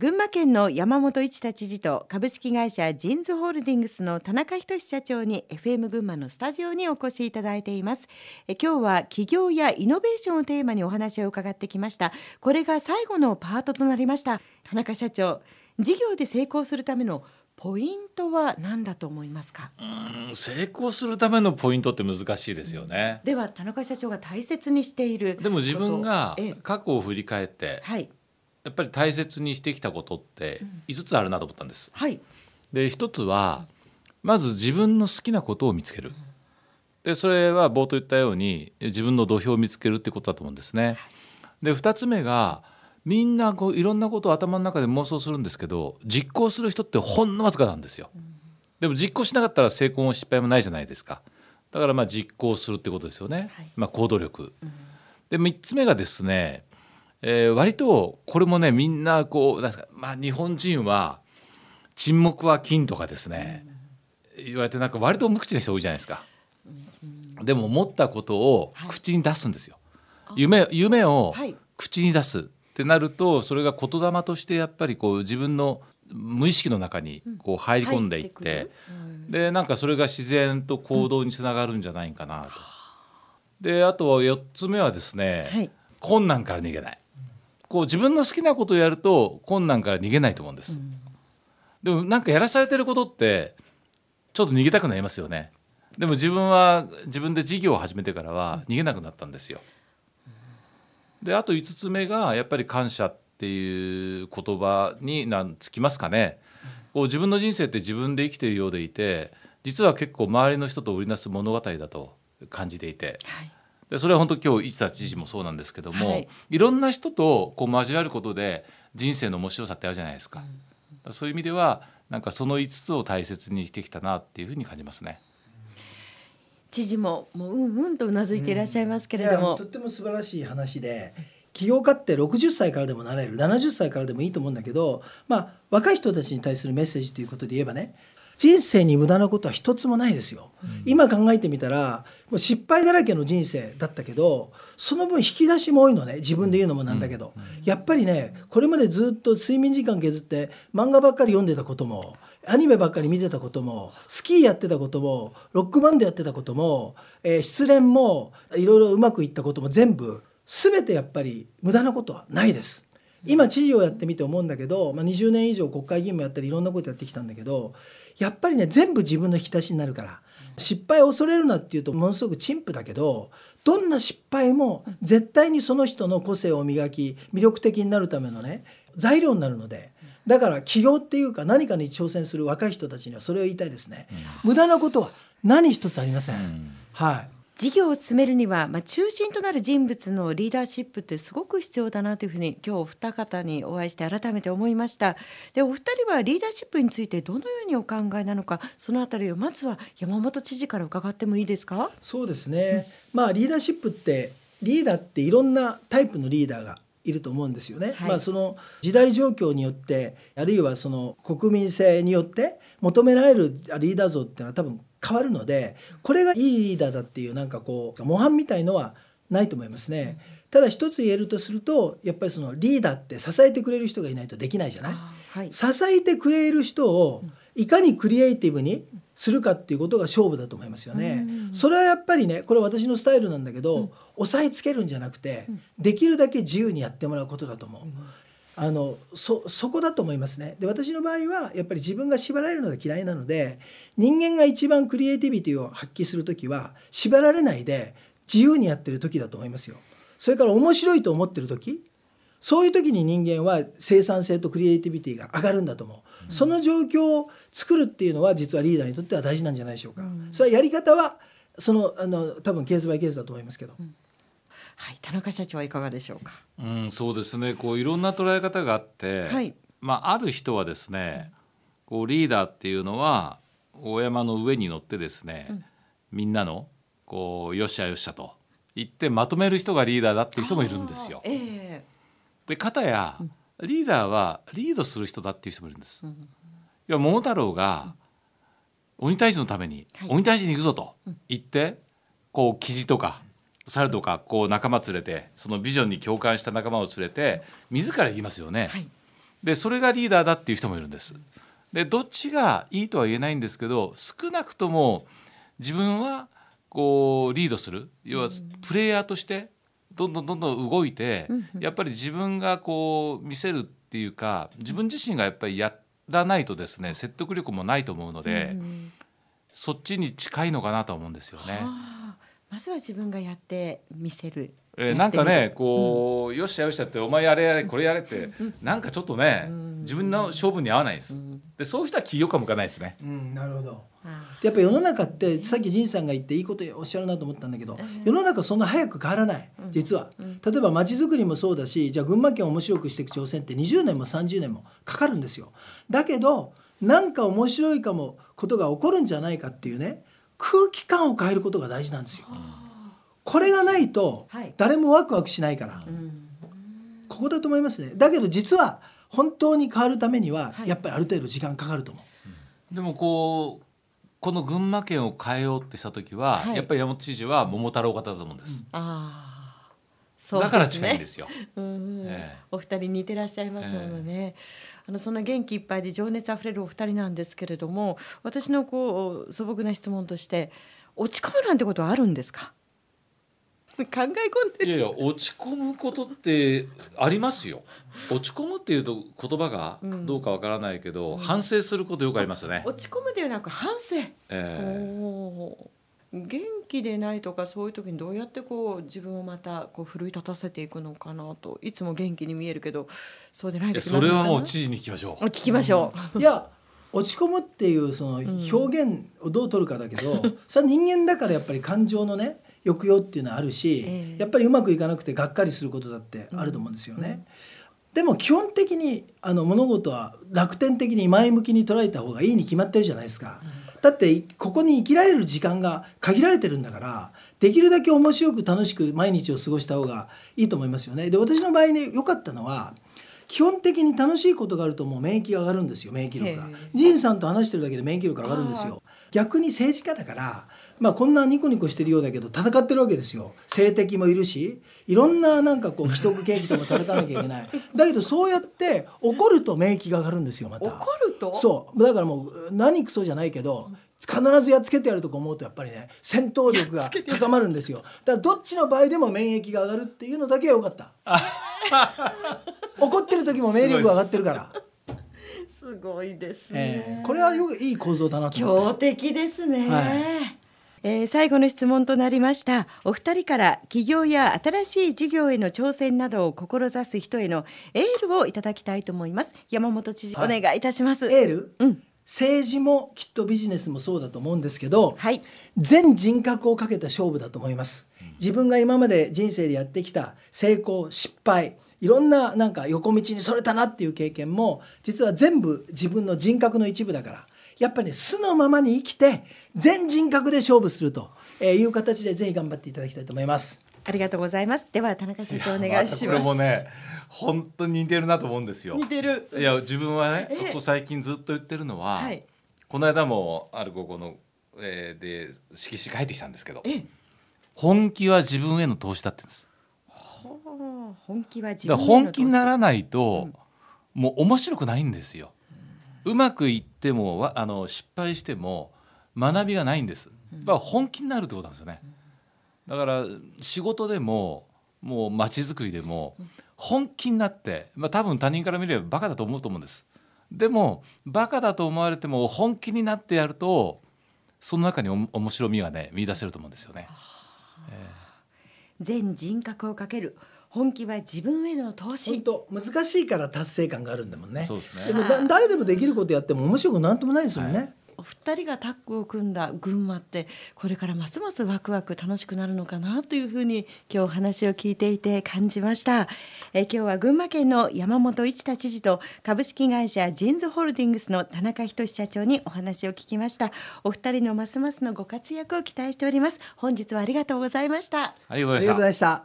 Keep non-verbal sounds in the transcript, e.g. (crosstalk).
群馬県の山本一太知事と株式会社ジンズホールディングスの田中仁社長に FM 群馬のスタジオにお越しいただいています。え今日は企業やイノベーションをテーマにお話を伺ってきました。これが最後のパートとなりました。田中社長事業で成功するためのポイントは何だと思いますか？うん成功するためのポイントって難しいですよね、では田中社長が大切にしているでも自分が過去を振り返ってはいやっぱり大切にしてきたことって5つあるなと思ったんです。はいで一つはまず自分の好きなことを見つける。でそれは冒頭言ったように自分の土俵を見つけるってことだと思うんですね。で2つ目がみんなこういろんなことを頭の中で妄想するんですけど実行する人ってほんのわずかなんですよ。でも実行しなかったら成功も失敗もないじゃないですか。だからまあ実行するってことですよね。はいまあ行動力。で3つ目がですね、えー割とこれもねみんなこうなんですか、まあ、日本人は沈黙は金とかですね、言われてなんか割と無口な人多いじゃないですか。でも思ったことをはい口に出すんですよ。夢夢をはい口に出すってなるとそれが言霊としてやっぱりこう自分の無意識の中にこう入り込んでいって,、入ってくるでなんかそれが自然と行動につながるんじゃないかなと。であとは4つ目はですね、はい困難から逃げない。こう自分の好きなことをやると困難から逃げないと思うんです。でもなんかやらされてることってちょっと逃げたくなりますよね。でも自分は自分で事業を始めてからは逃げなくなったんですよ。であと5つ目がやっぱり感謝っていう言葉になんつきますかね。こう自分の人生って自分で生きているようでいて実は結構周りの人と織りなす物語だと感じていてはいでそれは本当今日市田知事もそうなんですけども、はいい、ろんな人とこう交わることで人生の面白さってあるじゃないですか。だからそういう意味ではなんかその5つを大切にしてきたなっていうふうに感じますね。知事ももううんうんとうなずいていらっしゃいますけれどいやも、とっても素晴らしい話で起業家って60歳からでもなれる70歳からでもいいと思うんだけど、まあ、若い人たちに対するメッセージということで言えばね人生に無駄なことは一つもないですよ。今考えてみたらもう失敗だらけの人生だったけどその分引き出しも多いのね。自分で言うのもなんだけど、やっぱりねこれまでずっと睡眠時間削って漫画ばっかり読んでたこともアニメばっかり見てたこともスキーやってたこともロックバンドやってたことも、えー失恋もいろいろうまくいったことも全部全てやっぱり無駄なことはないです。今知事をやってみて思うんだけど、まあ、20年以上国会議員もやったりいろんなことやってきたんだけどやっぱりね全部自分の引き出しになるから。失敗を恐れるなっていうとものすごく陳腐だけどどんな失敗も絶対にその人の個性を磨き魅力的になるためのね材料になるので。だから起業っていうか何かに挑戦する若い人たちにはそれを言いたいですね。無駄なことは何一つありません。はい事業を進めるには、まあ、中心となる人物のリーダーシップってすごく必要だなというふうに今日お二方にお会いして改めて思いました。でお二人はリーダーシップについてどのようにお考えなのかそのあたりをまずは山本知事から伺ってもいいですか？そうですね、まあリーダーシップってリーダーっていろんなタイプのリーダーがいると思うんですよね。はい。まあその時代状況によってあるいはその国民性によって求められるリーダー像っていうのは多分変わるのでこれがいいリーダーだっていうなんかこう模範みたいのはないと思いますね。ただ一つ言えるとするとやっぱりそのリーダーって支えてくれる人がいないとできないじゃない？はい支えてくれる人をいかにクリエイティブにするかっていうことが勝負だと思いますよね。それはやっぱりねこれ私のスタイルなんだけど、押さえつけるんじゃなくて、できるだけ自由にやってもらうことだと思う。あのそそこだと思いますね。で私の場合はやっぱり自分が縛られるのが嫌いなので人間が一番クリエイティビティを発揮する時は縛られないで自由にやってる時だと思いますよ。それから面白いと思ってる時そういう時に人間は生産性とクリエイティビティが上がるんだと思う、その状況を作るっていうのは実はリーダーにとっては大事なんじゃないでしょうか、それはやり方はそのあの多分ケースバイケースだと思いますけど、はい田中社長はいかがでしょうか？うん、そうですね。こういろんな捉え方があって、はい。まあ、ある人はですねこうリーダーっていうのは大山の上に乗ってですね、みんなのこうよっしゃよっしゃと言ってまとめる人がリーダーだっていう人もいるんですよ。ええ。で片やリーダーはリードする人だっていう人もいるんです。いや桃太郎が鬼退治のためにはい。鬼退治に行くぞと言ってこう記事とか猿とかこう仲間連れてそのビジョンに共感した仲間を連れて自ら行きますよね。はいでそれがリーダーだっていう人もいるんです。でどっちがいいとは言えないんですけど少なくとも自分はこうリードする要はプレイヤーとしてどんどんどんどん動いてやっぱり自分がこう見せるっていうか自分自身がやっぱりやらないとですね説得力もないと思うので、そっちに近いのかなと思うんですよね。あまずは自分がやってみせる。えー、なんかねこう、よっしゃよっしゃってお前やれやれこれやれって、なんかちょっとね、自分の勝負に合わないです、でそういう人は起業家向かないですね、うん、なるほど。あやっぱ世の中ってさっき仁さんが言っていいことおっしゃるなと思ったんだけど世の中そんな早く変わらない実は。例えば街づくりもそうだしじゃあ群馬県を面白くしていく挑戦って20年も30年もかかるんですよ。だけどなんか面白いかもことが起こるんじゃないかっていうね空気感を変えることが大事なんですよ。これがないとはい。誰もワクワクしないから。ここだと思いますね。だけど実は本当に変わるためにははい。やっぱりある程度時間かかると思う。でもこうこの群馬県を変えようってした時は、はい。やっぱり山本知事は桃太郎型だと思うんです、あそうだから近いんですすようんええ。お二人似てらっしゃいますものね、あのそんな元気いっぱいで情熱あふれるお二人なんですけれども私のこう素朴な質問として落ち込むなんてことはあるんですか？(laughs) 考え込んでる。いやいや落ち込むことってありますよ。落ち込むっていうと言葉がどうかわからないけど、反省することよくありますよね、落ち込むではなく反省、えー元気でないとかそういう時にどうやってこう自分をまたこう奮い立たせていくのかなといつも元気に見えるけどそうでない時それはもうち知事に聞きましょう。聞きましょう、いや落ち込むっていうその表現をどう取るかだけど、それは人間だからやっぱり感情のね抑揚っていうのはあるし、ええ。やっぱりうまくいかなくてがっかりすることだってあると思うんですよね。でも基本的にあの物事は楽天的に前向きに捉えた方がいいに決まってるじゃないですか。だってここに生きられる時間が限られてるんだからできるだけ面白く楽しく毎日を過ごした方がいいと思いますよね。で私の場合ね良かったのは基本的に楽しいことがあるともう免疫が上がるんですよ免疫力が。仁さんと話してるだけで免疫力上がるんですよ。逆に政治家だから、まあ、こんなニコニコしてるようだけど戦ってるわけですよ。政敵もいるしいろんななんかこう (laughs) 既得権益とも戦わなきゃいけない。だけどそうやって怒ると免疫が上がるんですよまた。怒ると？そう。だからもう何クソじゃないけど必ずやっつけてやるとか思うとやっぱりね戦闘力が高まるんですよ。だからどっちの場合でも免疫が上がるっていうのだけは良かった (laughs) 怒ってる時も免疫力上がってるから、すごいですね、えーこれはよくいい構造だなと思強って。敵ですね、はい。えー最後の質問となりました。お二人から起業や新しい事業への挑戦などを志す人へのエールをいただきたいと思います。山本知事、はい。お願いいたします。エール、うん。政治もきっとビジネスもそうだと思うんですけど、はい。全人格をかけた勝負だと思います自分が今まで人生でやってきた成功失敗いろんななんか横道にそれたなっていう経験も実は全部自分の人格の一部だからやっぱりね素のままに生きて全人格で勝負するという形でぜひ頑張っていただきたいと思います。ありがとうございます。では田中社長お願いしこますれもね本当に似てるなと思うんですよ。似てる。いや自分はねええここ最近ずっと言ってるのは、はい。この間もある高校の、えーで色紙書いてきたんですけどえ本気は自分への投資だって言うんです本気は自分への本気になら投ないと、もう面白くないんですよ。うまくいってもわあの失敗しても学びがないんです。だから本気になるってことなんですよね。だから仕事でももう街づくりでも本気になって、まあ、多分他人から見ればバカだと思うと思うんです。でもバカだと思われても本気になってやるとその中にお面白みがね見出せると思うんですよね。資全人格をかける本気は自分への投本資当難しいから達成感があるんだもんね。そうですねでもだ誰でもできることやっても面白くなんともないですもんね。お二人がタッグを組んだ群馬ってこれからますますワクワク楽しくなるのかなというふうに今日話を聞いていて感じました。え今日は群馬県の山本一太知事と株式会社ジーンズホールディングスの田中仁社長にお話を聞きました。お二人のますますのご活躍を期待しております。本日はありがとうございました。ありがとうございました。